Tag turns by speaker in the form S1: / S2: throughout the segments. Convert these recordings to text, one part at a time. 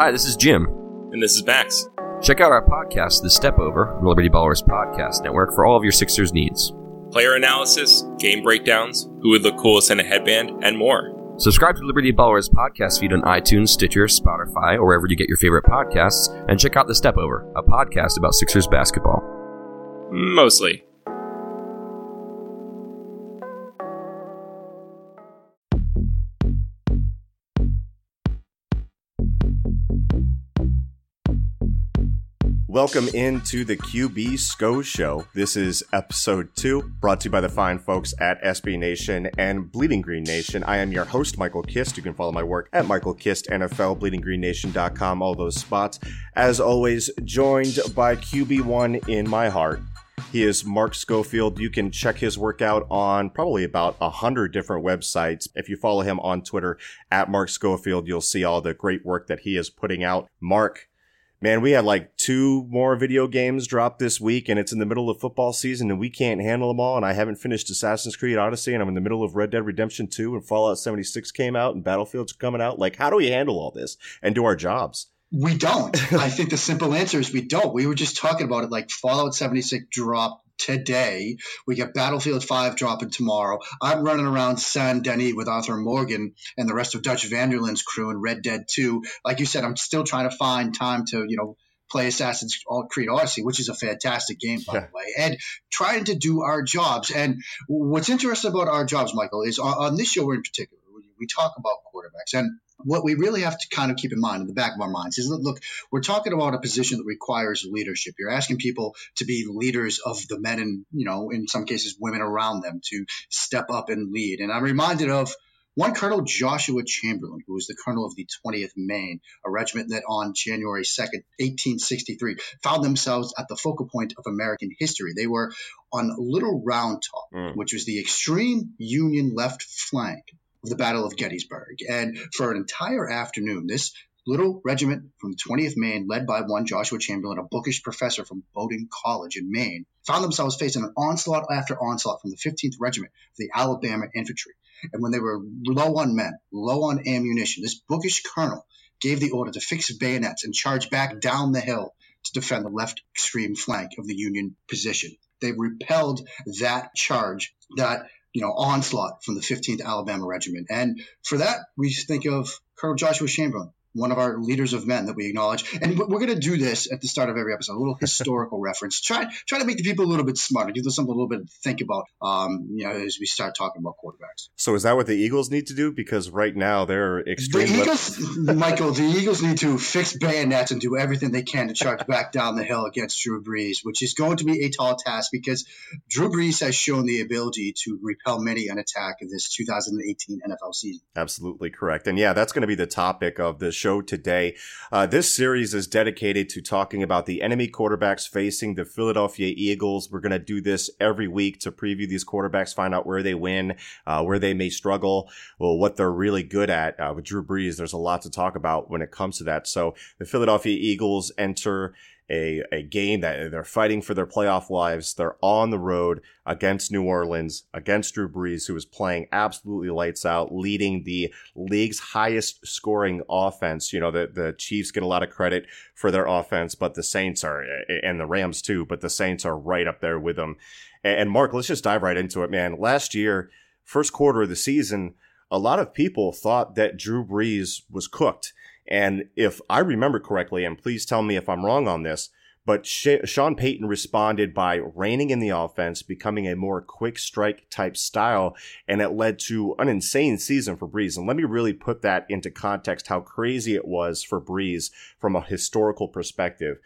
S1: Hi, this is Jim.
S2: And this is Max.
S1: Check out our podcast, The Step Over, the Liberty Ballers Podcast Network, for all of your Sixers needs.
S2: Player analysis, game breakdowns, who would look coolest in a headband, and more.
S1: Subscribe to Liberty Ballers podcast feed on iTunes, Stitcher, Spotify, or wherever you get your favorite podcasts, and check out The Step Over, a podcast about Sixers basketball.
S2: Mostly.
S3: Welcome into the QB Scho Show. This is episode two, brought to you by the fine folks at SB Nation and Bleeding Green Nation. I am your host, Michael Kist. You can follow my work at Michael Kist NFL, bleedinggreennation.com, all those spots. As always, joined by QB1 in my heart. He is Mark Schofield. You can check his work out on probably about a hundred different websites. If you follow him on Twitter at Mark Schofield, you'll see all the great work that he is putting out. Mark, man, we had like two more video games drop this week, and it's in the middle of football season, and we can't handle them all. And I haven't finished Assassin's Creed Odyssey, and I'm in the middle of Red Dead Redemption 2, and Fallout 76 came out, and Battlefield's coming out. Like, how do we handle all this and do our jobs?
S4: We don't. I think the simple answer is we don't. We were just talking about it like Fallout 76 dropped today. We get Battlefield 5 dropping tomorrow. I'm running around Saint Denis with Arthur Morgan and the rest of Dutch van der Linde's crew in Red Dead 2. Like you said, I'm still trying to find time to, you know, play Assassin's Creed Odyssey, which is a fantastic game, by yeah. the way, and trying to do our jobs. And what's interesting about our jobs, Michael, is on, on this show in particular, we talk about quarterbacks. And what we really have to kind of keep in mind in the back of our minds is that, look, we're talking about a position that requires leadership. You're asking people to be leaders of the men and, you know, in some cases, women around them to step up and lead. And I'm reminded of one Colonel Joshua Chamberlain, who was the colonel of the 20th Maine, a regiment that on January 2nd, 1863, found themselves at the focal point of American history. They were on Little Round Top, mm. which was the extreme Union left flank of the Battle of Gettysburg. And for an entire afternoon, this little regiment from the 20th Maine, led by one Joshua Chamberlain, a bookish professor from Bowdoin College in Maine, found themselves facing an onslaught after onslaught from the 15th Regiment of the Alabama Infantry. And when they were low on men, low on ammunition, this bookish colonel gave the order to fix bayonets and charge back down the hill to defend the left extreme flank of the Union position. They repelled that charge, that you know, onslaught from the 15th Alabama Regiment. And for that, we think of Colonel Joshua Chamberlain, one of our leaders of men that we acknowledge. And we're going to do this at the start of every episode, a little historical reference. Try try to make the people a little bit smarter, give them something a little bit to think about, um, you know, as we start talking about quarterbacks.
S3: So is that what the Eagles need to do? Because right now they're extremely.
S4: The Eagles, Michael, the Eagles need to fix bayonets and do everything they can to charge back down the hill against Drew Brees, which is going to be a tall task because Drew Brees has shown the ability to repel many an attack in this 2018 NFL season.
S3: Absolutely correct. And yeah, that's going to be the topic of the show today. Uh, this series is dedicated to talking about the enemy quarterbacks facing the Philadelphia Eagles. We're going to do this every week to preview these quarterbacks, find out where they win, uh, where they may struggle, well, what they're really good at. Uh, with Drew Brees, there's a lot to talk about when it comes to that. So the Philadelphia Eagles enter a, a game that they're fighting for their playoff lives. They're on the road against New Orleans, against Drew Brees, who is playing absolutely lights out, leading the league's highest scoring offense. You know, the, the Chiefs get a lot of credit for their offense, but the Saints are, and the Rams too, but the Saints are right up there with them. And Mark, let's just dive right into it, man. Last year, first quarter of the season, a lot of people thought that Drew Brees was cooked and if I remember correctly, and please tell me if I'm wrong on this, but Sean Payton responded by reining in the offense, becoming a more quick strike type style, and it led to an insane season for Brees. And let me really put that into context how crazy it was for Brees from a historical perspective.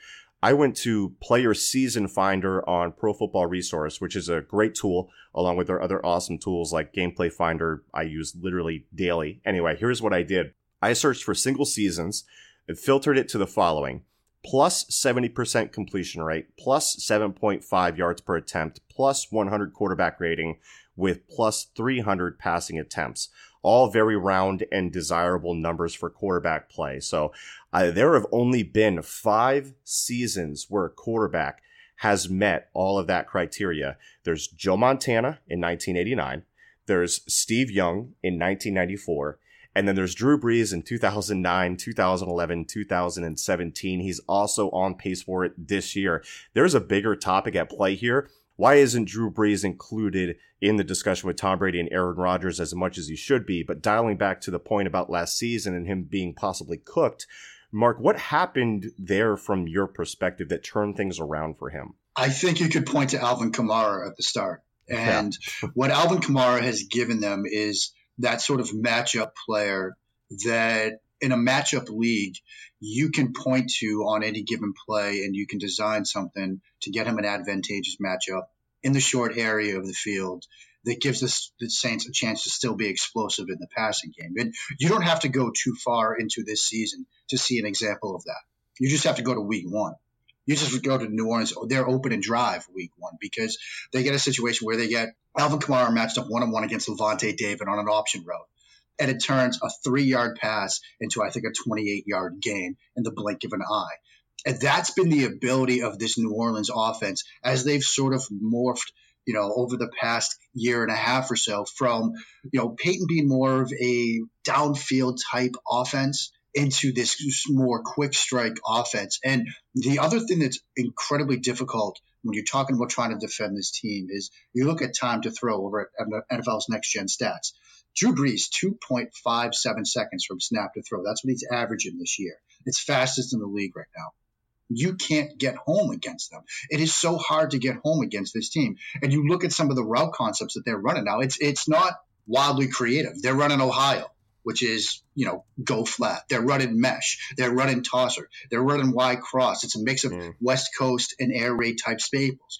S3: I went to Player Season Finder on Pro Football Reference, which is a great tool, along with their other awesome tools like Gameplay Finder. I use literally daily. Anyway, here's what I did I searched for single seasons and filtered it to the following plus 70% completion rate, plus 7.5 yards per attempt, plus 100 quarterback rating, with plus 300 passing attempts. All very round and desirable numbers for quarterback play. So uh, there have only been five seasons where a quarterback has met all of that criteria. There's Joe Montana in 1989. There's Steve Young in 1994. And then there's Drew Brees in 2009, 2011, 2017. He's also on pace for it this year. There's a bigger topic at play here. Why isn't Drew Brees included in the discussion with Tom Brady and Aaron Rodgers as much as he should be? But dialing back to the point about last season and him being possibly cooked, Mark, what happened there from your perspective that turned things around for him?
S4: I think you could point to Alvin Kamara at the start. And yeah. what Alvin Kamara has given them is that sort of matchup player that in a matchup league you can point to on any given play and you can design something to get him an advantageous matchup in the short area of the field that gives the, Saints a chance to still be explosive in the passing game. And you don't have to go too far into this season to see an example of that. You just have to go to week one. You just go to New Orleans, they're open and drive week one because they get a situation where they get Alvin Kamara matched up one on one against Lavonte David on an option route. And it turns a three yard pass into, I think, a 28 yard gain in the blink of an eye. And that's been the ability of this New Orleans offense as they've sort of morphed, you know, over the past year and a half or so from, you know, Payton being more of a downfield type offense into this more quick strike offense. And the other thing that's incredibly difficult when you're talking about trying to defend this team is you look at time to throw over at NFL's next gen stats. Drew Brees, 2.57 seconds from snap to throw. That's what he's averaging this year. It's fastest in the league right now. You can't get home against them. It is so hard to get home against this team. And you look at some of the route concepts that they're running now. It's it's not wildly creative. They're running Ohio which is, you know, go flat. They're running mesh. They're running tosser. They're running Y cross. It's a mix of mm. West Coast and air raid type staples.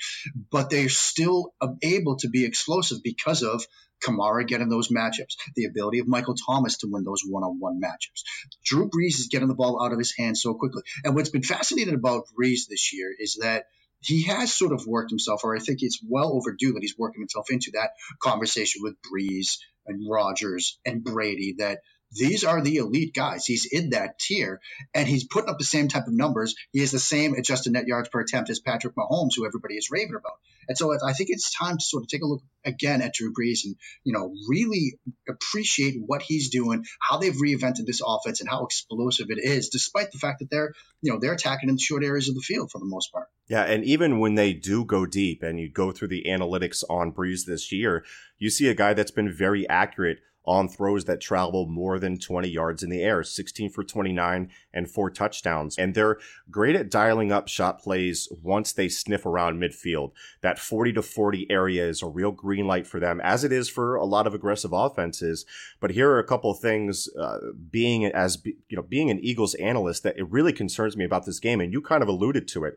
S4: But they're still able to be explosive because of Kamara getting those matchups, the ability of Michael Thomas to win those one-on-one matchups. Drew Brees is getting the ball out of his hands so quickly. And what's been fascinating about Brees this year is that he has sort of worked himself, or I think it's well overdue that he's working himself into that conversation with Brees, and Rodgers and Brady that these are the elite guys. He's in that tier and he's putting up the same type of numbers. He has the same adjusted net yards per attempt as Patrick Mahomes, who everybody is raving about. And so I think it's time to sort of take a look again at Drew Brees and, you know, really appreciate what he's doing, how they've reinvented this offense and how explosive it is, despite the fact that they're, you know, they're attacking in short areas of the field for the most part.
S3: Yeah. And even when they do go deep and you go through the analytics on Brees this year, you see a guy that's been very accurate on throws that travel more than 20 yards in the air, 16 for 29 and four touchdowns. And they're great at dialing up shot plays once they sniff around midfield. That 40 to 40 area is a real green light for them, as it is for a lot of aggressive offenses. But here are a couple of things, uh, being as, you know, being an Eagles analyst that it really concerns me about this game. And you kind of alluded to it.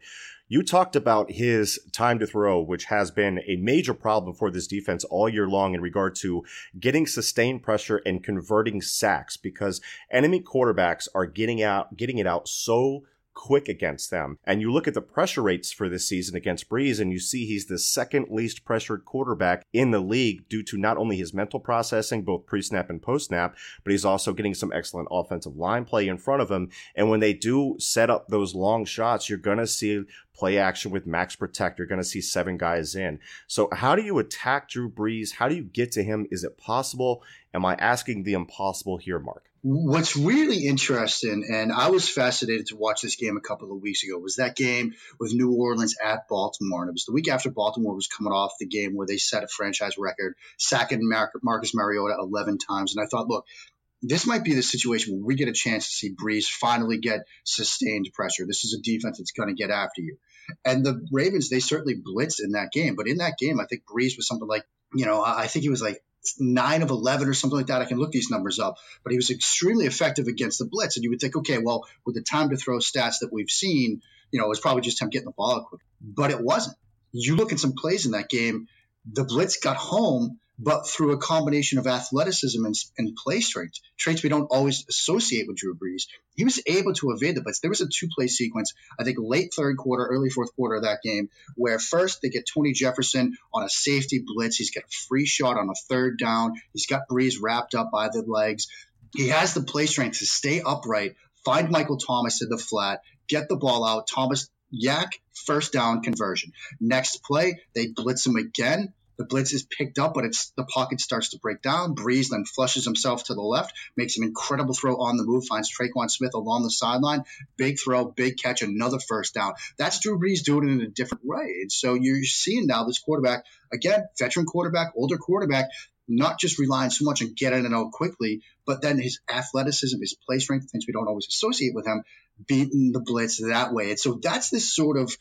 S3: You talked about his time to throw, which has been a major problem for this defense all year long in regard to getting sustained pressure and converting sacks because enemy quarterbacks are getting out, getting it out so quick against them. And you look at the pressure rates for this season against Brees, and you see he's the second least pressured quarterback in the league due to not only his mental processing, both pre snap and post snap, but he's also getting some excellent offensive line play in front of him. And when they do set up those long shots, you're going to see play action with max protect. You're going to see seven guys in. So, how do you attack Drew Brees? How do you get to him? Is it possible? Am I asking the impossible here, Mark?
S4: What's really interesting, and I was fascinated to watch this game a couple of weeks ago, was that game with New Orleans at Baltimore. And it was the week after Baltimore was coming off the game where they set a franchise record, sacking Marcus Mariota 11 times. And I thought, look, this might be the situation where we get a chance to see Brees finally get sustained pressure. This is a defense that's going to get after you. And the Ravens, they certainly blitzed in that game. But in that game, I think Brees was something like, you know, I think he was like nine of 11 or something like that. I can look these numbers up, but he was extremely effective against the blitz. And you would think, okay, well, with the time to throw stats that we've seen, you know, it was probably just him getting the ball quick. But it wasn't. You look at some plays in that game, the blitz got home, but through a combination of athleticism and, and, play strength, traits we don't always associate with Drew Brees, he was able to evade the blitz. There was a two play sequence, I think late third quarter, early fourth quarter of that game, where first they get Tony Jefferson on a safety blitz. He's got a free shot on a third down. He's got Brees wrapped up by the legs. He has the play strength to stay upright, find Michael Thomas in the flat, get the ball out. Thomas YAC, first down conversion. Next play, they blitz him again. The blitz is picked up, but it's the pocket starts to break down. Brees then flushes himself to the left, makes an incredible throw on the move, finds Tre'Quan Smith along the sideline. Big throw, big catch, another first down. That's Drew Brees doing it in a different way. And so you're seeing now this quarterback, again, veteran quarterback, older quarterback, not just relying so much on getting it out quickly, but then his athleticism, his play strength, things we don't always associate with him, beating the blitz that way. And so that's this sort of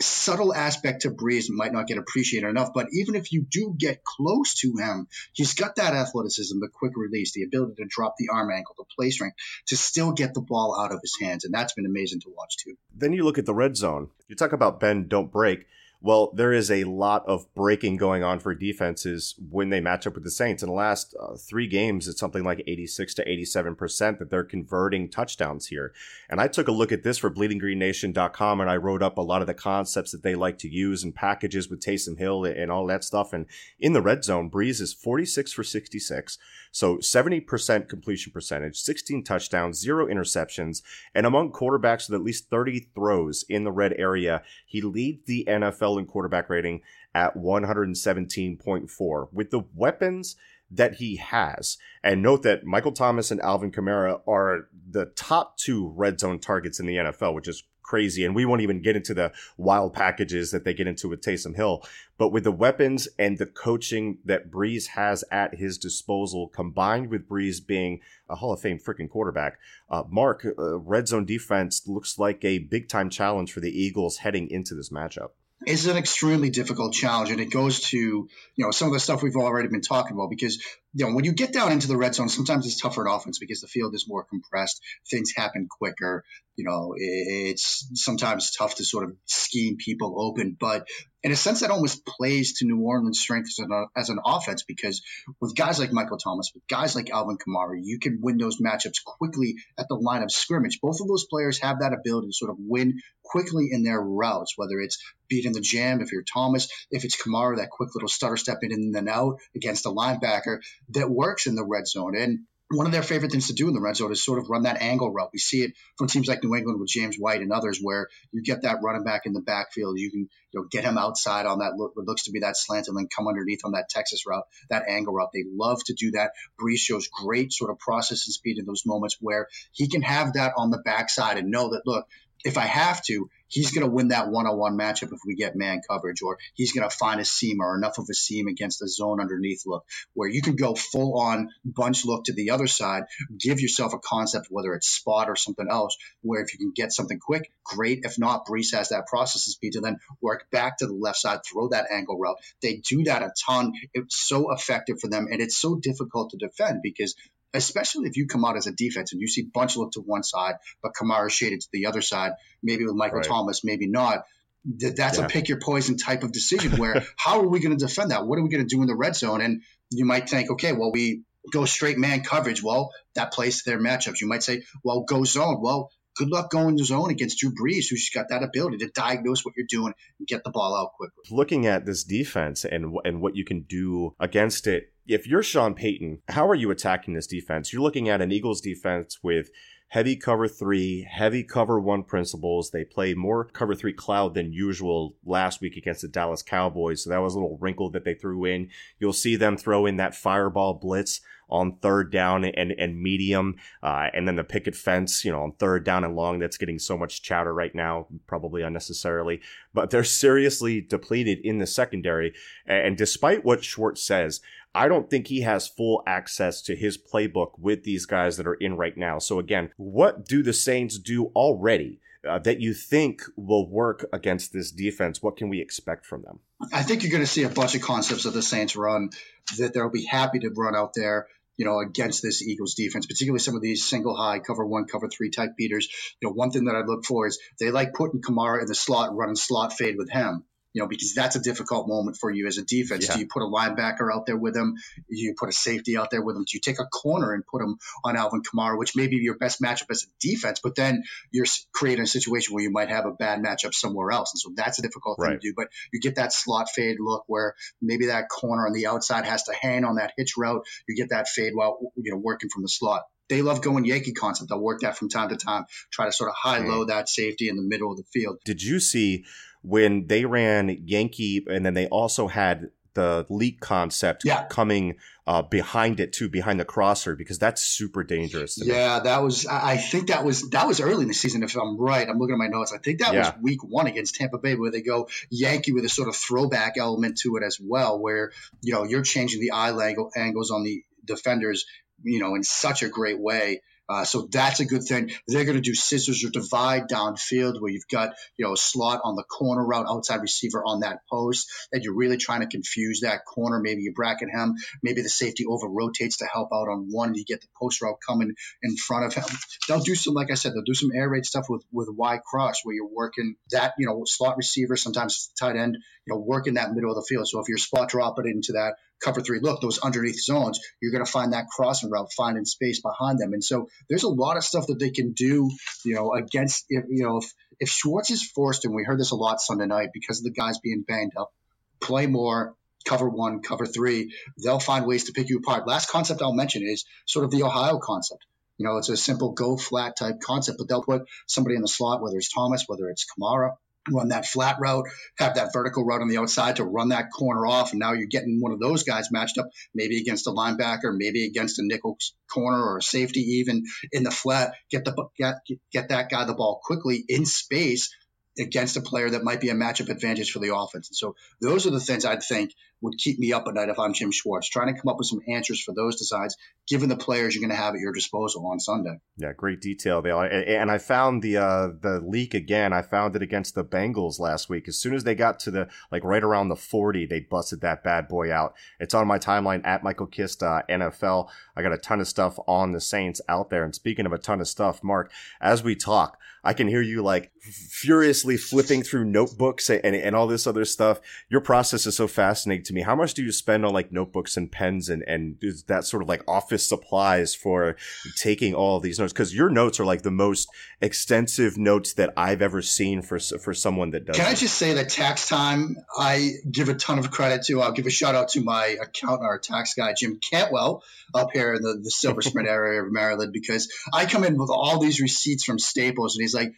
S4: subtle aspect to Brees might not get appreciated enough, but even if you do get close to him, he's got that athleticism, the quick release, the ability to drop the arm angle, the play strength to still get the ball out of his hands. And that's been amazing to watch too.
S3: Then you look at the red zone. You talk about bend, don't break. Well, there is a lot of breaking going on for defenses when they match up with the Saints. In the last uh, three games, it's something like 86 to 87% that they're converting touchdowns here. And I took a look at this for bleedinggreennation.com and I wrote up a lot of the concepts that they like to use and packages with Taysom Hill and all that stuff. And in the red zone, Brees is 46 for 66. So 70% completion percentage, 16 touchdowns, zero interceptions. And among quarterbacks with at least 30 throws in the red area, he leads the NFL in quarterback rating at 117.4. With the weapons that he has, and note that Michael Thomas and Alvin Kamara are the top two red zone targets in the NFL, which is crazy. And we won't even get into the wild packages that they get into with Taysom Hill. But with the weapons and the coaching that Brees has at his disposal, combined with Brees being a Hall of Fame freaking quarterback, uh, Mark, uh, red zone defense looks like a big time challenge for the Eagles heading into this matchup
S4: It's an extremely difficult challenge and it goes to you know some of the stuff we've already been talking about because you know when you get down into the red zone sometimes it's tougher at offense because the field is more compressed. Things happen quicker. You know it's sometimes tough to sort of scheme people open. But in a sense that almost plays to new orleans strengths as an, as an offense because with guys like michael thomas with guys like alvin kamara you can win those matchups quickly at the line of scrimmage. Both of those players have that ability to sort of win quickly in their routes whether it's beating the jam if you're thomas if it's kamara that quick little stutter step in and then out against a linebacker that works in the red zone. And one of their favorite things to do in the red zone is sort of run that angle route. We see it from teams like New England with James White and others, where you get that running back in the backfield. You can you know get him outside on that look, what looks to be that slant, and then come underneath on that Texas route, that angle route. They love to do that. Brees shows great sort of process and speed in those moments where he can have that on the backside and know that look, if I have to, he's going to win that one-on-one matchup if we get man coverage, or he's going to find a seam or enough of a seam against the zone underneath look, where you can go full on bunch look to the other side, give yourself a concept, whether it's spot or something else, where if you can get something quick, great. If not, Brees has that processing speed to then work back to the left side, throw that angle route. They do that a ton. It's so effective for them, and it's so difficult to defend because especially if you come out as a defense and you see Bunch look to one side, but Kamara shaded to the other side, maybe with Michael right. Thomas, maybe not. That's yeah. a pick your poison type of decision where how are we going to defend that? What are we going to do in the red zone? And you might think, okay, well, we go straight man coverage. Well, that plays to their matchups. You might say, well, go zone. Well, good luck going to zone against Drew Brees, who's got that ability to diagnose what you're doing and get the ball out quickly.
S3: Looking at this defense and and what you can do against it, if you're Sean Payton, how are you attacking this defense? You're looking at an Eagles defense with heavy cover three, heavy cover one principles. They play more cover three cloud than usual last week against the Dallas Cowboys. So that was a little wrinkle that they threw in. You'll see them throw in that fireball blitz on third down and, and medium, uh, and then the picket fence, you know, on third down and long. That's getting so much chatter right now, probably unnecessarily. But they're seriously depleted in the secondary. And despite what Schwartz says, I don't think he has full access to his playbook with these guys that are in right now. So again, what do the Saints do already uh, that you think will work against this defense? What can we expect from them?
S4: I think you're going to see a bunch of concepts that the Saints run that they'll be happy to run out there you know, against this Eagles defense, particularly some of these single high cover one, cover three type beaters. You know, one thing that I look for is they like putting Kamara in the slot running slot fade with him you know, because that's a difficult moment for you as a defense. Yeah. Do you put a linebacker out there with him? Do you put a safety out there with him? Do you take a corner and put him on Alvin Kamara, which may be your best matchup as a defense, but then you're creating a situation where you might have a bad matchup somewhere else. And so that's a difficult thing right. to do. But you get that slot fade look where maybe that corner on the outside has to hang on that hitch route. You get that fade while, you know, working from the slot they love going Yankee concept. They'll work that from time to time, try to sort of high low mm. that safety in the middle of the field.
S3: Did you see when they ran Yankee, and then they also had the leak concept yeah. coming uh, behind it too, behind the crosser, because that's super dangerous.
S4: yeah, that was. I think that was that was early in the season, if I'm right. I'm looking at my notes. I think that yeah. was week one against Tampa Bay, where they go Yankee with a sort of throwback element to it as well, where you know you're changing the eye angle, angles on the defenders, you know, in such a great way. Uh, so that's a good thing. They're going to do scissors or divide downfield where you've got, you know, a slot on the corner route, outside receiver on that post, and you're really trying to confuse that corner. Maybe you bracket him. Maybe the safety over rotates to help out on one. and You get the post route coming in front of him. They'll do some, like I said, they'll do some air raid stuff with, with Y cross where you're working that, you know, slot receiver, sometimes it's tight end, you know, work in that middle of the field. So if you're spot dropping into that cover three look, those underneath zones, you're going to find that crossing route, finding space behind them. And so there's a lot of stuff that they can do, you know, against, if, you know, if, if Schwartz is forced, and we heard this a lot Sunday night because of the guys being banged up, play more, cover one, cover three, they'll find ways to pick you apart. Last concept I'll mention is sort of the Ohio concept. You know, it's a simple go flat type concept, but they'll put somebody in the slot, whether it's Thomas, whether it's Kamara, run that flat route, have that vertical route on the outside to run that corner off. And now you're getting one of those guys matched up, maybe against a linebacker, maybe against a nickel corner or a safety, even in the flat. Get the get get that guy the ball quickly in space against a player that might be a matchup advantage for the offense. And so those are the things I'd think would keep me up at night if I'm Jim Schwartz, trying to come up with some answers for those decides, given the players you're going to have at your disposal on Sunday.
S3: Yeah, great detail there. And I found the uh, the leak again. I found it against the Bengals last week. As soon as they got to the like right around the 40, they busted that bad boy out. It's on my timeline at Michael Kist uh, NFL. I got a ton of stuff on the Saints out there. And speaking of a ton of stuff, Mark, as we talk, I can hear you like furiously flipping through notebooks and, and, and all this other stuff. Your process is so fascinating to me. How much do you spend on like notebooks and pens and, and that sort of like office supplies for taking all of these notes? Cause your notes are like the most extensive notes that I've ever seen for, for someone that does.
S4: Can I just say that tax time, I give a ton of credit to, I'll give a shout out to my accountant, our tax guy, Jim Cantwell up here in the, the Silver Spring area of Maryland, because I come in with all these receipts from Staples and he's like,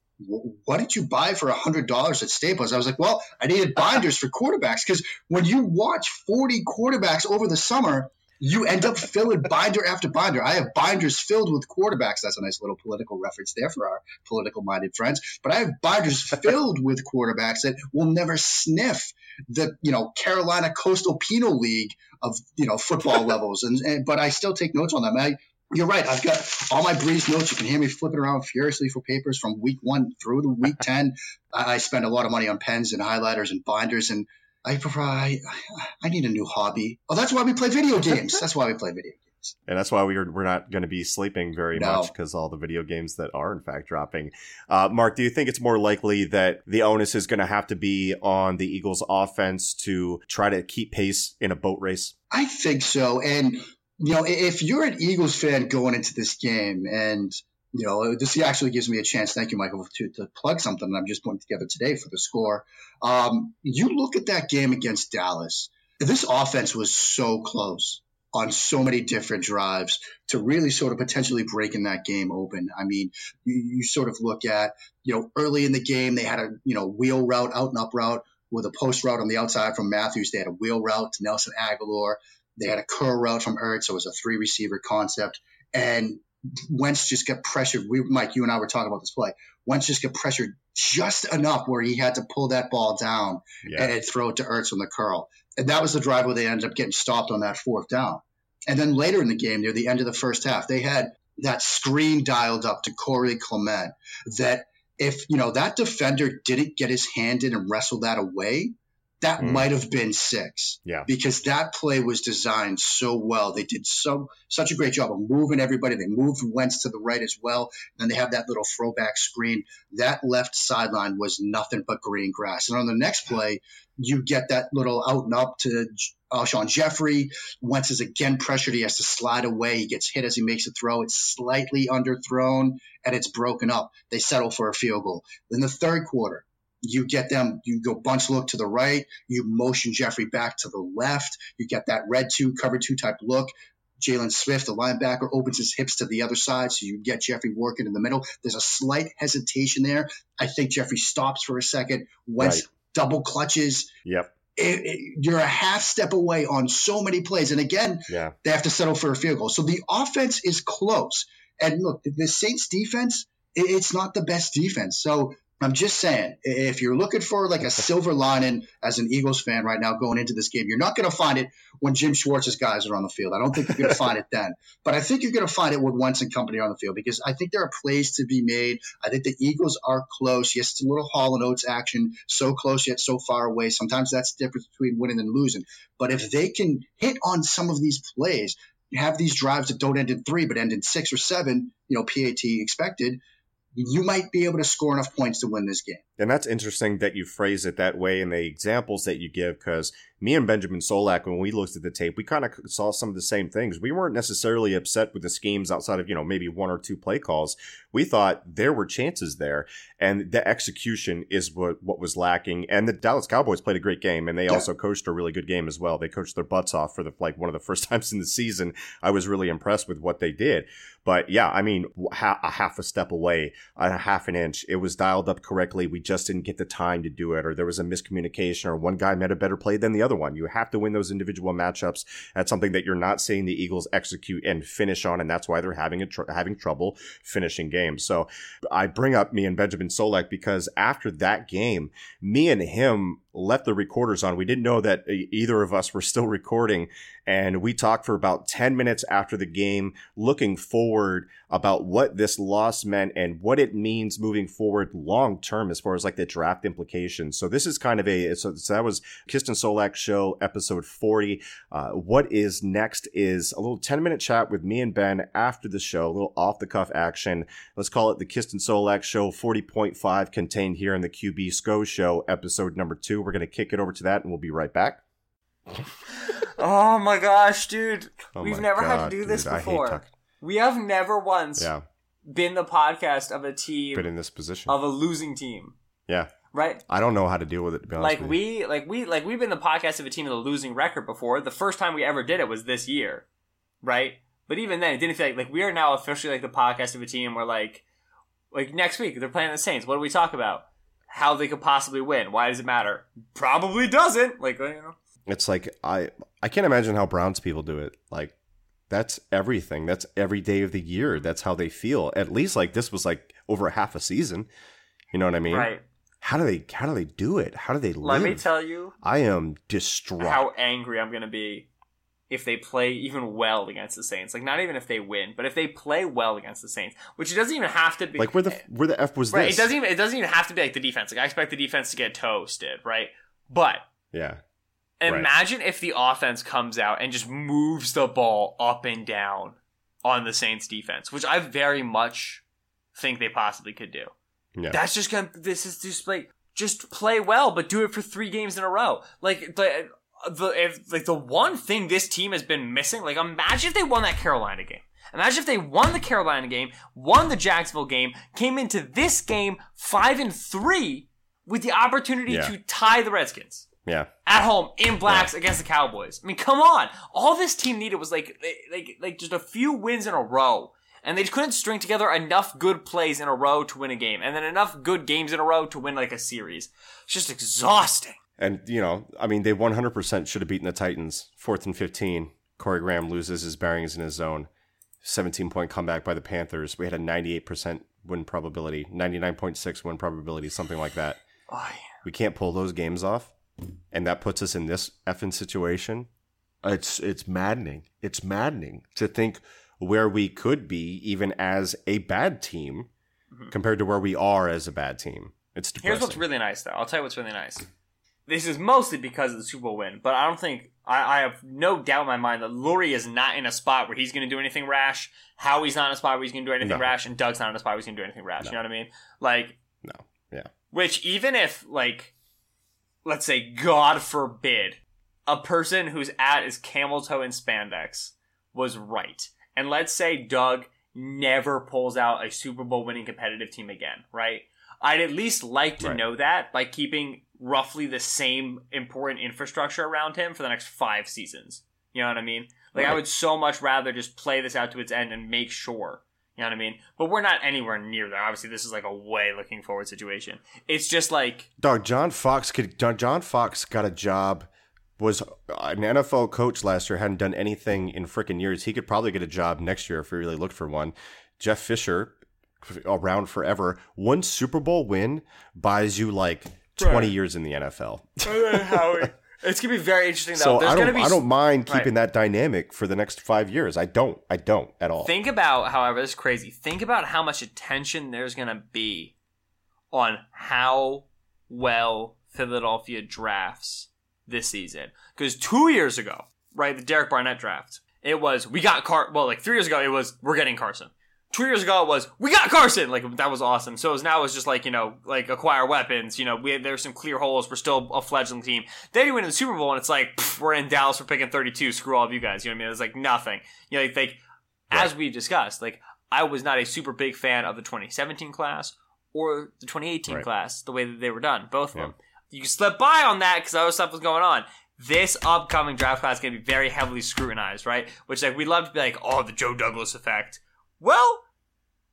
S4: what did you buy for $100 at Staples? I was like, well, I needed binders for quarterbacks because when you watch 40 quarterbacks over the summer, you end up filling binder after binder. I have binders filled with quarterbacks. That's a nice little political reference there for our political minded friends. But I have binders filled with quarterbacks that will never sniff the, you know, Carolina Coastal Plain League of, you know, football levels. And, and, but I still take notes on them. I, you're right. I've got all my Brees notes. You can hear me flipping around furiously for papers from week one through the week 10. I spend a lot of money on pens and highlighters and binders, and I prefer, I, I need a new hobby. Oh, that's why we play video games. That's why we play video games.
S3: And that's why we're, we're not going to be sleeping very no. much because all the video games that are, in fact, dropping. Uh, Mark, do you think it's more likely that the onus is going to have to be on the Eagles offense to try to keep pace in a boat race?
S4: I think so. And you know, if you're an Eagles fan going into this game, and you know, this actually gives me a chance. Thank you, Michael, to, to plug something I'm just putting together today for the score. Um, you look at that game against Dallas. This offense was so close on so many different drives to really sort of potentially breaking that game open. I mean, you, you sort of look at, you know, early in the game, they had a, you know, wheel route, out and up route with a post route on the outside from Matthews. They had a wheel route to Nelson Agholor. They had a curl route from Ertz, so it was a three receiver concept. And Wentz just got pressured. We, Mike, you and I were talking about this play. Wentz just got pressured just enough where he had to pull that ball down yeah. and throw it to Ertz on the curl. And that was the drive where they ended up getting stopped on that fourth down. And then later in the game, near the end of the first half, they had that screen dialed up to Corey Clement that if, you know, that defender didn't get his hand in and wrestle that away, that
S3: Mm.
S4: might have been six
S3: Yeah.
S4: because that play was designed so well. They did so such a great job of moving everybody. They moved Wentz to the right as well. And they have that little throwback screen. That left sideline was nothing but green grass. And on the next play, you get that little out and up to Alshon Jeffery. Wentz is again pressured. He has to slide away. He gets hit as he makes a throw. It's slightly underthrown and it's broken up. They settle for a field goal. In the third quarter, you get them, you go bunch look to the right, you motion Jeffery back to the left, you get that red two, cover two type look. Jaylon Smith, the linebacker, opens his hips to the other side, so you get Jeffery working in the middle. There's a slight hesitation there. I think Jeffery stops for a second, Wentz
S3: Right.
S4: double clutches.
S3: Yep.
S4: It- it- you're a half step away on so many plays. And again,
S3: Yeah.
S4: they have to settle for a field goal. So the offense is close. And look, the Saints defense, it's not the best defense. So I'm just saying, if you're looking for like a silver lining as an Eagles fan right now going into this game, you're not going to find it when Jim Schwartz's guys are on the field. I don't think you're going to find it then. But I think you're going to find it with Wentz and company on the field because I think there are plays to be made. I think the Eagles are close. Yes, it's a little Hall and Oates action, so close yet so far away. Sometimes that's the difference between winning and losing. But if they can hit on some of these plays, have these drives that don't end in three but end in six or seven, you know, PAT expected, you might be able to score enough points to win this game.
S3: And that's interesting that you phrase it that way in the examples that you give, because me and Benjamin Solak, when we looked at the tape, we kind of saw some of the same things. We weren't necessarily upset with the schemes outside of, you know, maybe one or two play calls. We thought there were chances there, and the execution is what, what was lacking. And the Dallas Cowboys played a great game, and they
S4: Yeah.
S3: also coached a really good game as well. They coached their butts off for the like one of the first times in the season. I was really impressed with what they did. But yeah, I mean, a half a step away, a half an inch. It was dialed up correctly. We just didn't get the time to do it, or there was a miscommunication, or one guy made a better play than the other one. You have to win those individual matchups. That's something that you're not seeing the Eagles execute and finish on, and that's why they're having a tr- having trouble finishing games. So I bring up me and Benjamin Solak because after that game, me and him left the recorders on. We didn't know that either of us were still recording. And we talked for about 10 minutes after the game, looking forward about what this loss meant and what it means moving forward long term as far as like the draft implications. So this is kind of a, so, so that was Kisten Solak show episode 40. Uh, what is next is a little 10 minute chat with me and Ben after the show, a little off the cuff action. Let's call it the Kisten Solak show 40.5 contained here in the QB Scho show episode number two. We're going to kick it over to that and we'll be right back.
S5: Oh my gosh, dude.
S3: Oh
S5: We've never had to do this
S3: dude, hate
S5: before. We have never once
S3: Yeah,
S5: been the podcast of a team
S3: been in this position.
S5: of a losing team.
S3: yeah,
S5: Right?
S3: I don't know how to deal with it. To be honest
S5: Like
S3: with you.
S5: we like we like we've been the podcast of a team with a losing record before. The first time we ever did it was this year. Right? But even then it didn't feel like like we are now officially like the podcast of a team where like like next week they're playing the Saints. What do we talk about? How they could possibly win. Why does it matter? Probably doesn't. Like you know.
S3: It's like I I can't imagine how Browns people do it. Like that's everything. That's every day of the year. That's how they feel. At least like this was like over a half a season. You know what I mean?
S5: Right.
S3: How do they how do they do it? How do they live?
S5: Let me tell you
S3: I am distraught.
S5: how angry I'm going to be if they play even well against the Saints. Like not even if they win, but if they play well against the Saints, which it doesn't even have to be.
S3: like where the where the f was
S5: right?
S3: this?
S5: It doesn't even it doesn't even have to be like the defense. Like I expect the defense to get toasted, right? But
S3: yeah. Right.
S5: imagine if the offense comes out and just moves the ball up and down on the Saints defense, which I very much think they possibly could do.
S3: Yeah.
S5: That's just gonna. This is just like just play well, but do it for three games in a row. Like the the if like the one thing this team has been missing. Like imagine if they won that Carolina game. Imagine if they won the Carolina game, won the Jacksonville game, came into this game five and three with the opportunity
S3: Yeah.
S5: to tie the Redskins
S3: yeah.
S5: at home in blacks against the Cowboys. I mean, come on! All this team needed was like like like just a few wins in a row, and they just couldn't string together enough good plays in a row to win a game, and then enough good games in a row to win like a series. It's just exhausting.
S3: And you know, I mean, they 100% should have beaten the Titans. Fourth and 15. Corey Graham loses his bearings in his zone. 17 point comeback by the Panthers. We had a 98% win probability, 99.6 win probability, something like that.
S5: Oh, yeah.
S3: We can't pull those games off, and that puts us in this effing situation. It's it's maddening. It's maddening to think where we could be, even as a bad team,
S5: Mhm.
S3: compared to where we are as a bad team. It's depressing.
S5: Here's what's really nice, though. I'll tell you what's really nice. This is mostly because of the Super Bowl win, but I don't think I, I have no doubt in my mind that Lurie is not in a spot where he's going to do anything rash. Howie's not in a spot where he's going to do anything
S3: No.
S5: rash, and Doug's not in a spot where he's going to do anything rash. You know what I mean? Like,
S3: No. Yeah.
S5: which even if like, let's say, God forbid, a person whose at is camel toe and spandex was right, and let's say Doug never pulls out a Super Bowl winning competitive team again, right? I'd at least like to
S3: Right.
S5: know that by keeping roughly the same important infrastructure around him for the next five seasons. You know what I mean? Like I would so much rather just play this out to its end and make sure. You know what I mean? But we're not anywhere near there. Obviously, this is like a way looking forward situation. It's just like
S3: Dog, John Fox could. John Fox got a job. Was uh, an NFL coach last year. Hadn't done anything in freaking years. He could probably get a job next year if he really looked for one. Jeff Fisher, around forever. One Super Bowl win buys you like twenty
S5: Right.
S3: years in the NFL.
S5: It's gonna be very interesting though.
S3: So
S5: There's
S3: I
S5: gonna
S3: don't.
S5: be
S3: I don't mind
S5: Right.
S3: keeping that dynamic for the next five years. I don't. I don't at all.
S5: Think about, however, this is crazy. Think about how much attention there's going to be on how well Philadelphia drafts this season. Because two years ago, right, the Derek Barnett draft, it was we got Car. Well, like three years ago, it was we're getting Carson. Two years ago, it was we got Carson. Like that was awesome. So it was now it's just like you know like acquire weapons. You know we there's some clear holes. We're still a fledgling team. Then you win the Super Bowl and it's like pff, we're in Dallas. We're picking 32. Screw all of you guys. You know what I mean? It's like nothing. You know like, like as we discussed, like I was not a super big fan of the 2017 class or the 2018
S3: Right.
S5: class, the way that they were done, both of
S3: Yeah.
S5: them. You slipped by on that because other stuff was going on. This upcoming draft class is going to be very heavily scrutinized, right? Which like we'd love to be like, oh, the Joe Douglas effect. Well,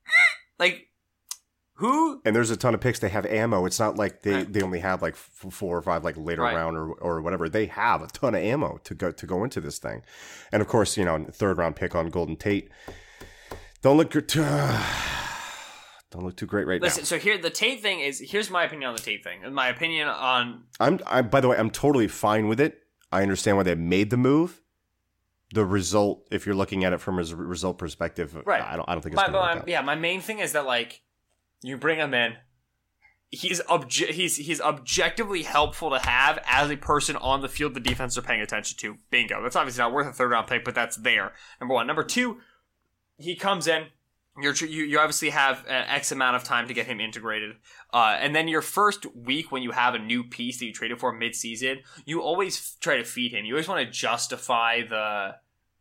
S5: eh, like who?
S3: and there's a ton of picks. They have ammo. It's not like they,
S5: Right.
S3: they only have like four or five like later
S5: Right.
S3: round or, or whatever. They have a ton of ammo to go to go into this thing, and of course, you know, third round pick on Golden Tate. Don't look good. don't look too great right now.
S5: Listen, so here the Tate thing is. Here's my opinion on the Tate thing. My opinion on.
S3: I'm. I by the way, I'm totally fine with it. I understand why they made the move. The result, if you're looking at it from a result perspective,
S5: Right.
S3: I don't. I don't think it's
S5: my,
S3: work
S5: my-
S3: out.
S5: yeah, my main thing is that like you bring him in. He's obje- he's he's objectively helpful to have as a person on the field the defense are paying attention to. Bingo. That's obviously not worth a third round pick, but that's there. Number one. Number two, he comes in. You're, you you obviously have an X amount of time to get him integrated, uh, and then your first week when you have a new piece that you traded for mid season, you always f- try to feed him. You always want to justify the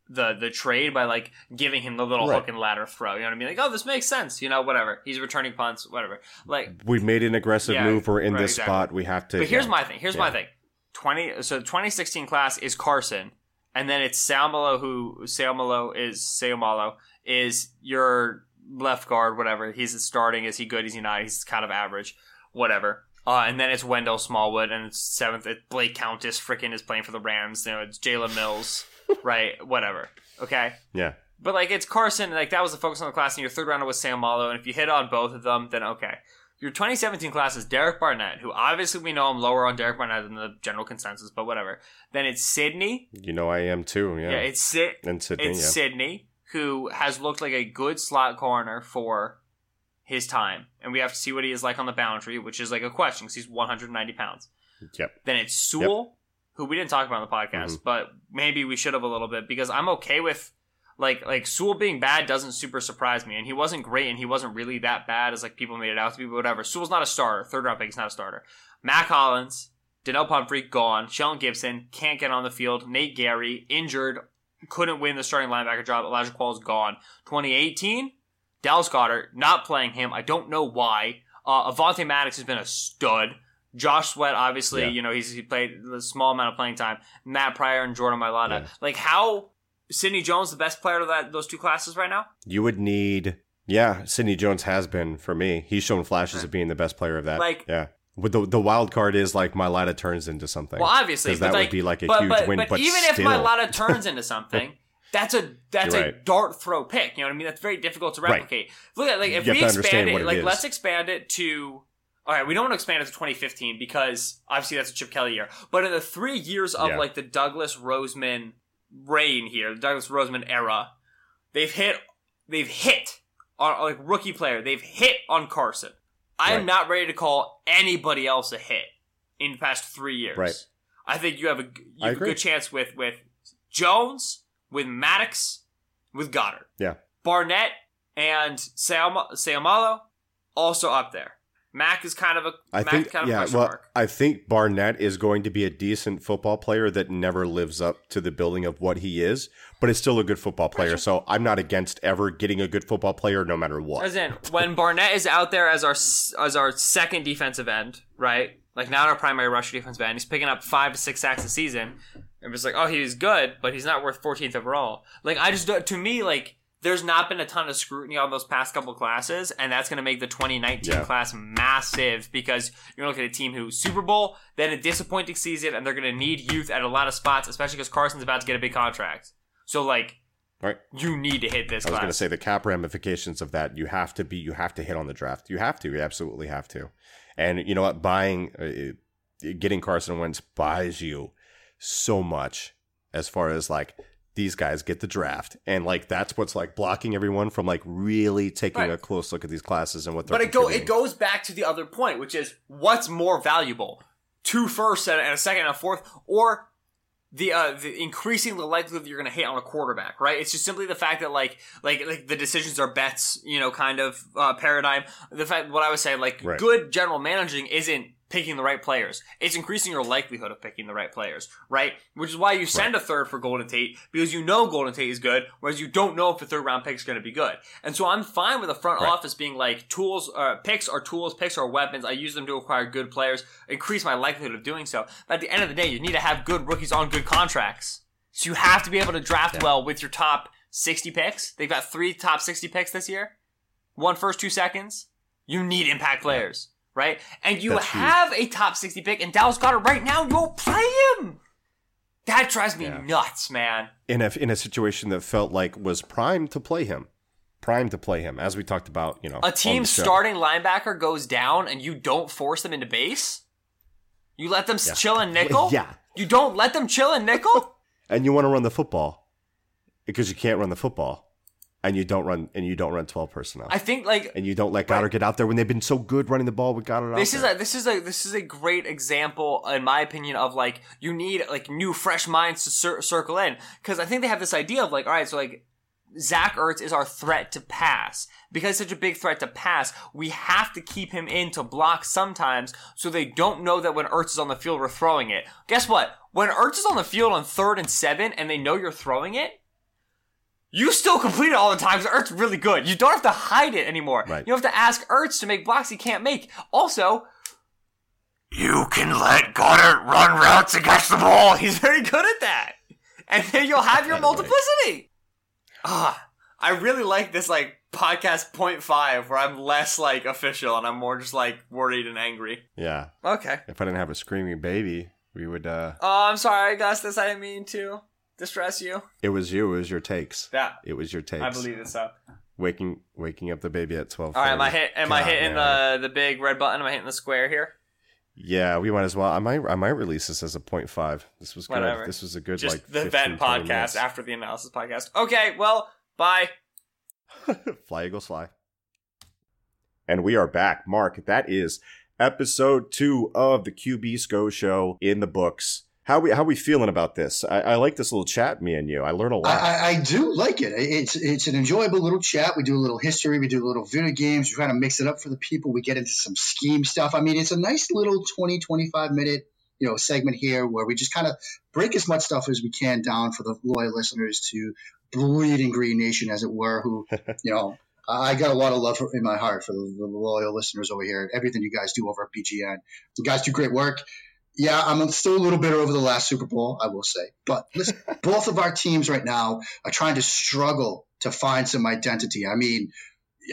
S5: the the trade by like giving him the little
S3: Right.
S5: hook and ladder throw. You know what I mean? Like, oh, this makes sense. You know, whatever. He's returning punts, whatever. Like,
S3: We've made an aggressive
S5: Yeah,
S3: move. We're in
S5: right,
S3: this
S5: exactly.
S3: spot. We have to.
S5: but here's
S3: yeah.
S5: my thing. Here's my thing. Twenty. So the 2016 class is Carson, and then it's Seumalo who Seumalo is Seumalo is your left guard. Whatever. He's starting. Is he good? Is he not? He's kind of average. Whatever. Uh, and then it's Wendell Smallwood, and it's seventh. It, Blake Countess freaking is playing for the Rams. You know, it's Jalen Mills, right? Whatever. Okay.
S3: Yeah.
S5: But like it's Carson, like that was the focus on the class, and your third rounder was Seumalo, and if you hit on both of them, then okay. Your 2017 class is Derek Barnett, who obviously we know I'm lower on Derek Barnett than the general consensus, but whatever. Then it's Sidney.
S3: You know I am too. Yeah.
S5: Yeah, it's Sid.
S3: and Sidney.
S5: It's
S3: yeah.
S5: Sidney, who has looked like a good slot corner for his time, and we have to see what he is like on the boundary, which is like a question because he's 190 pounds.
S3: Yep.
S5: Then it's Rasul, who we didn't talk about on the podcast,
S3: Mhm.
S5: but maybe we should have a little bit because I'm okay with like like Rasul being bad doesn't super surprise me, and he wasn't great, and he wasn't really that bad as like people made it out to be. But whatever, Rasul's not a starter. Third round pick, he's not a starter. Mack Hollins, Donnell Pumphrey gone. Shelton Gibson can't get on the field. Nate Gerry injured, couldn't win the starting linebacker job. Elijah Qualls gone. 2018, Dallas Goedert not playing him. I don't know why. Uh, Avonte Maddox has been a stud. Josh Sweat, obviously,
S3: Yeah.
S5: you know, he's he played a small amount of playing time. Matt Pryor and Jordan Mailata.
S3: Yeah.
S5: Like how Sidney Jones the best player of that those two classes right now?
S3: You would need, yeah. Sidney Jones has been for me. He's shown flashes of being the best player of that.
S5: Like-
S3: yeah. But the the wild card is like Mailata turns into something.
S5: Well, obviously,
S3: because that
S5: like,
S3: would be like a
S5: but,
S3: huge
S5: but,
S3: win.
S5: But,
S3: But,
S5: even
S3: still,
S5: if Mailata turns into something, that's a that's
S3: You're
S5: a dart throw pick. You know what I mean? That's very difficult to
S3: Right.
S5: replicate. Look at like if
S3: You
S5: we expand it,
S3: it
S5: like
S3: is.
S5: let's expand it to. All right, we don't want to expand it to 2015 because obviously that's a Chip Kelly year. But in the three years of
S3: Yeah.
S5: like the Douglas Roseman reign here, the Douglas Roseman era, they've hit, they've hit on like rookie player, they've hit on Carson. I am
S3: Right.
S5: not ready to call anybody else a hit. in the past three years.
S3: Right.
S5: I think you have a you have a good chance with with Jones, with Maddox, with Goedert.
S3: Yeah.
S5: Barnett and Seam- Seumalo also up there. Mack is kind of a
S3: I
S5: Mack
S3: think,
S5: kind of a
S3: yeah,
S5: question
S3: well,
S5: mark.
S3: I think Barnett is going to be a decent football player that never lives up to the building of what he is, but is still a good football player. So I'm not against ever getting a good football player, no matter what.
S5: As in, when Barnett is out there as our as our second defensive end, right? Like not our primary rusher defensive end, he's picking up five to six sacks a season. And it's like, oh, he's good, but he's not worth 14th overall. Like I just don't- to me like there's not been a ton of scrutiny on those past couple classes, and that's going to make the 2019
S3: Yeah.
S5: class massive because you're looking at a team who Super Bowl, then a disappointing season, and they're going to need youth at a lot of spots, especially because Carson's about to get a big contract. So like,
S3: Right.
S5: you need to hit this
S3: I was going to say the cap ramifications of that. You have to be, you have to hit on the draft. You have to, you absolutely have to. And you know what? Buying, uh, getting Carson Wentz buys you so much as far as like these guys get the draft, and like that's what's like blocking everyone from like really taking
S5: Right.
S3: a close look at these classes and what they're.
S5: But it go it goes back to the other point, which is what's more valuable, two firsts and a second and a fourth, or the uh the increasing the likelihood that you're going to hit on a quarterback, right? It's just simply the fact that like like like the decisions are bets, you know, kind of uh, paradigm. The fact what I was saying, like
S3: Right.
S5: good general managing isn't picking the right players. It's increasing your likelihood of picking the right players, right? Which is why you send a third for Golden Tate because you know Golden Tate is good, whereas you don't know if the third round pick is going to be good. And so I'm fine with the front
S3: Right.
S5: office being like tools, uh, picks are tools, picks are weapons. I use them to acquire good players, increase my likelihood of doing so. But at the end of the day, you need to have good rookies on good contracts. So you have to be able to draft well with your top 60 picks. They've got three top 60 picks this year. One first, two seconds. You need impact players, right? And you
S3: That's huge.
S5: have a top 60 pick, and Dallas Goedert right now, you won't play him. That drives me
S3: Yeah.
S5: nuts, man.
S3: in a in a situation that felt like was primed to play him, primed to play him, as we talked about. You know,
S5: A team starting linebacker goes down, and you don't force them into base. You let them
S3: Yeah.
S5: chill in nickel.
S3: Yeah.
S5: You don't let them chill in nickel.
S3: and you want to run the football because you can't run the football, and you don't run and you don't run twelve personnel,
S5: I think like
S3: and you don't let Goedert get out there when they've been so good running the ball with Goedert.
S5: this
S3: out
S5: is
S3: there.
S5: a this is a this is a great example in my opinion of like you need like new fresh minds to cir- circle in because I think they have this idea of like all right so like Zach Ertz is our threat to pass because such a big threat to pass we have to keep him in to block sometimes so they don't know that when Ertz is on the field we're throwing it guess what when Ertz is on the field on third and seven and they know you're throwing it you still complete it all the time. 'cause Ertz really good. You don't have to hide it anymore.
S3: Right.
S5: You don't have to ask Ertz to make blocks he can't make. Also, you can let Goedert run routes against the ball. He's very good at that. And then you'll have your multiplicity. Ah, I really like this like podcast point five where I'm less like official and I'm more just like worried and angry.
S3: yeah.
S5: Okay.
S3: If I didn't have a screaming baby, we would. uh
S5: Oh, I'm sorry, Augustus. I didn't mean to distress you.
S3: It was you. It was your takes.
S5: Yeah,
S3: It was your takes.
S5: I believe it up.
S3: waking waking up the baby at twelve.
S5: All right, am I hit? Am I hitting
S3: man.
S5: the the big red button? Am I hitting the square here?
S3: Yeah, we might as well. I might. I might release this as a point five. This was good.
S5: Whatever.
S3: This was a good
S5: Just
S3: like
S5: the
S3: 15,
S5: event
S3: 20
S5: podcast
S3: minutes.
S5: after the analysis podcast. Okay, well, bye.
S3: fly Eagles fly. And we are back, Mark. That is episode two of the QB Scho Show in the books. How we how we feeling about this? I, I like this little chat, me and you. I learn a lot.
S4: I, I, do like it. It's it's an enjoyable little chat. We do a little history. We do a little video games. We kind of mix it up for the people. We get into some scheme stuff. I mean, it's a nice little 20, 25 minute you know segment here where we just kind of break as much stuff as we can down for the loyal listeners to bleed bleeding Green Nation, as it were. Who you know. I got a lot of love for, in my heart for the, the loyal listeners over here. Everything you guys do over at BGN, you guys do great work. Yeah, I'm still a little bitter over the last Super Bowl, I will say. But listen, both of our teams right now are trying to struggle to find some identity. I mean,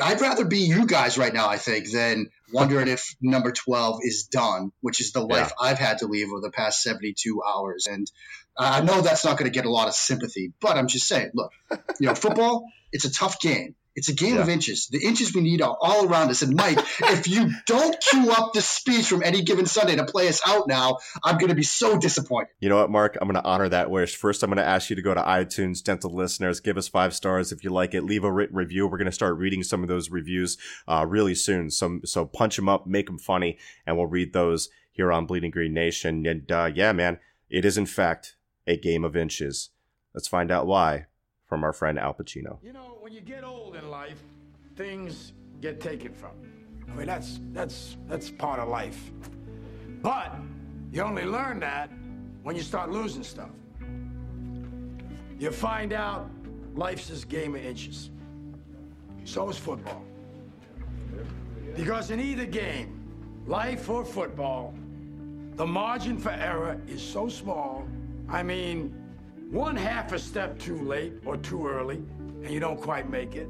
S4: I'd rather be you guys right now, I think, than wondering if number 12 is done, which is the life I've had to leave over the past 72 hours. And I know that's not going to get a lot of sympathy, but I'm just saying, look, you know, football, it's a tough game. It's a game
S3: Yeah.
S4: of inches. The inches we need are all around us. And Mike, if you don't queue up the speech from any given Sunday to play us out now, I'm going to be so disappointed.
S3: You know what, Mark? I'm going to honor that wish. First, I'm going to ask you to go to iTunes, dental listeners, give us five stars if you like it. Leave a written review. We're going to start reading some of those reviews uh, really soon. Some so punch them up, make them funny, and we'll read those here on Bleeding Green Nation. And uh, yeah, man, it is in fact a game of inches. Let's find out why from our friend Al Pacino.
S6: You know, when you get old in life, things get taken from you. I mean, that's that's that's part of life. But you only learn that when you start losing stuff. You find out life's this game of inches. So is football. Because in either game, life or football, the margin for error is so small. I mean, one half a step too late or too early, and you don't quite make it.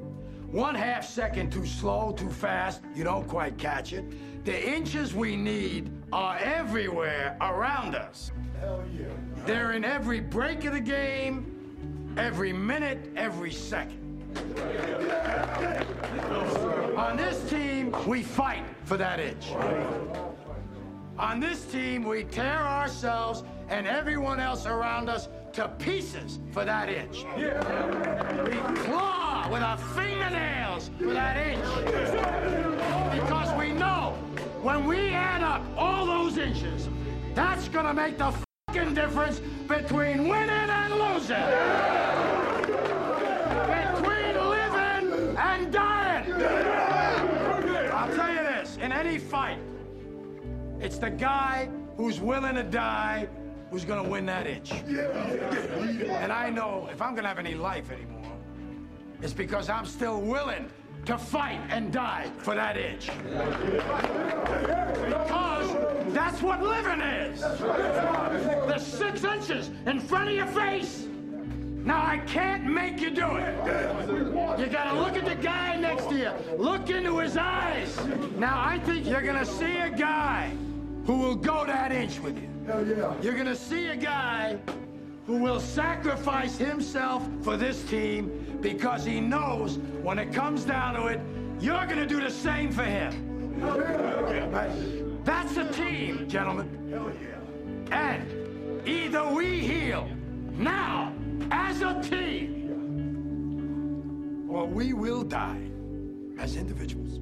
S6: One half second too slow, too fast, you don't quite catch it. The inches we need are everywhere around us. Hell yeah. They're in every break of the game, every minute, every second. On this team, we fight for that inch. On this team, we tear ourselves and everyone else around us to pieces for that inch. We claw with our fingernails for that inch. Because we know when we add up all those inches, that's gonna make the fucking difference between winning and losing. Between living and dying. I'll tell you this, in any fight, it's the guy who's willing to die who's gonna win that inch. And I know if I'm gonna have any life anymore, it's because I'm still willing to fight and die for that inch. Because that's what living is. The six inches in front of your face. Now I can't make you do it. You gotta look at the guy next to you. Look into his eyes. Now I think you're gonna see a guy who will go that inch with you. You're gonna see a guy who will sacrifice himself for this team because he knows when it comes down to it, you're gonna do the same for him. That's a team, gentlemen. And either we heal now as a team, or we will die as individuals.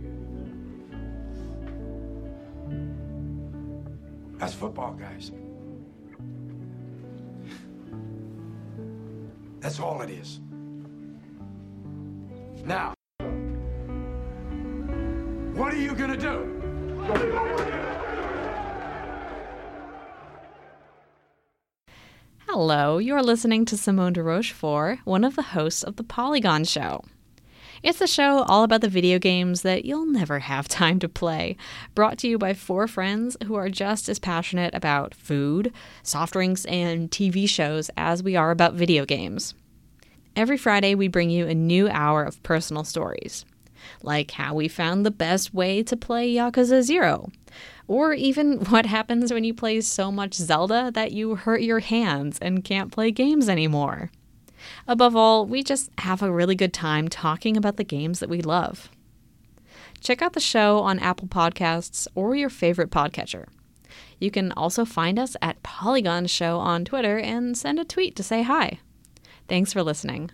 S6: That's football, guys. That's all it is. Now, what are you gonna do?
S7: Hello, you're listening to Simone de Rochefort, one of the hosts of The Polygon Show. It's a show all about the video games that you'll never have time to play, brought to you by four friends who are just as passionate about food, soft drinks, and TV shows as we are about video games. Every Friday, we bring you a new hour of personal stories, like how we found the best way to play Yakuza Zero, or even what happens when you play so much Zelda that you hurt your hands and can't play games anymore. Above all, we just have a really good time talking about the games that we love. Check out the show on Apple Podcasts or your favorite podcatcher. You can also find us at Polygon Show on Twitter and send a tweet to say hi. Thanks for listening.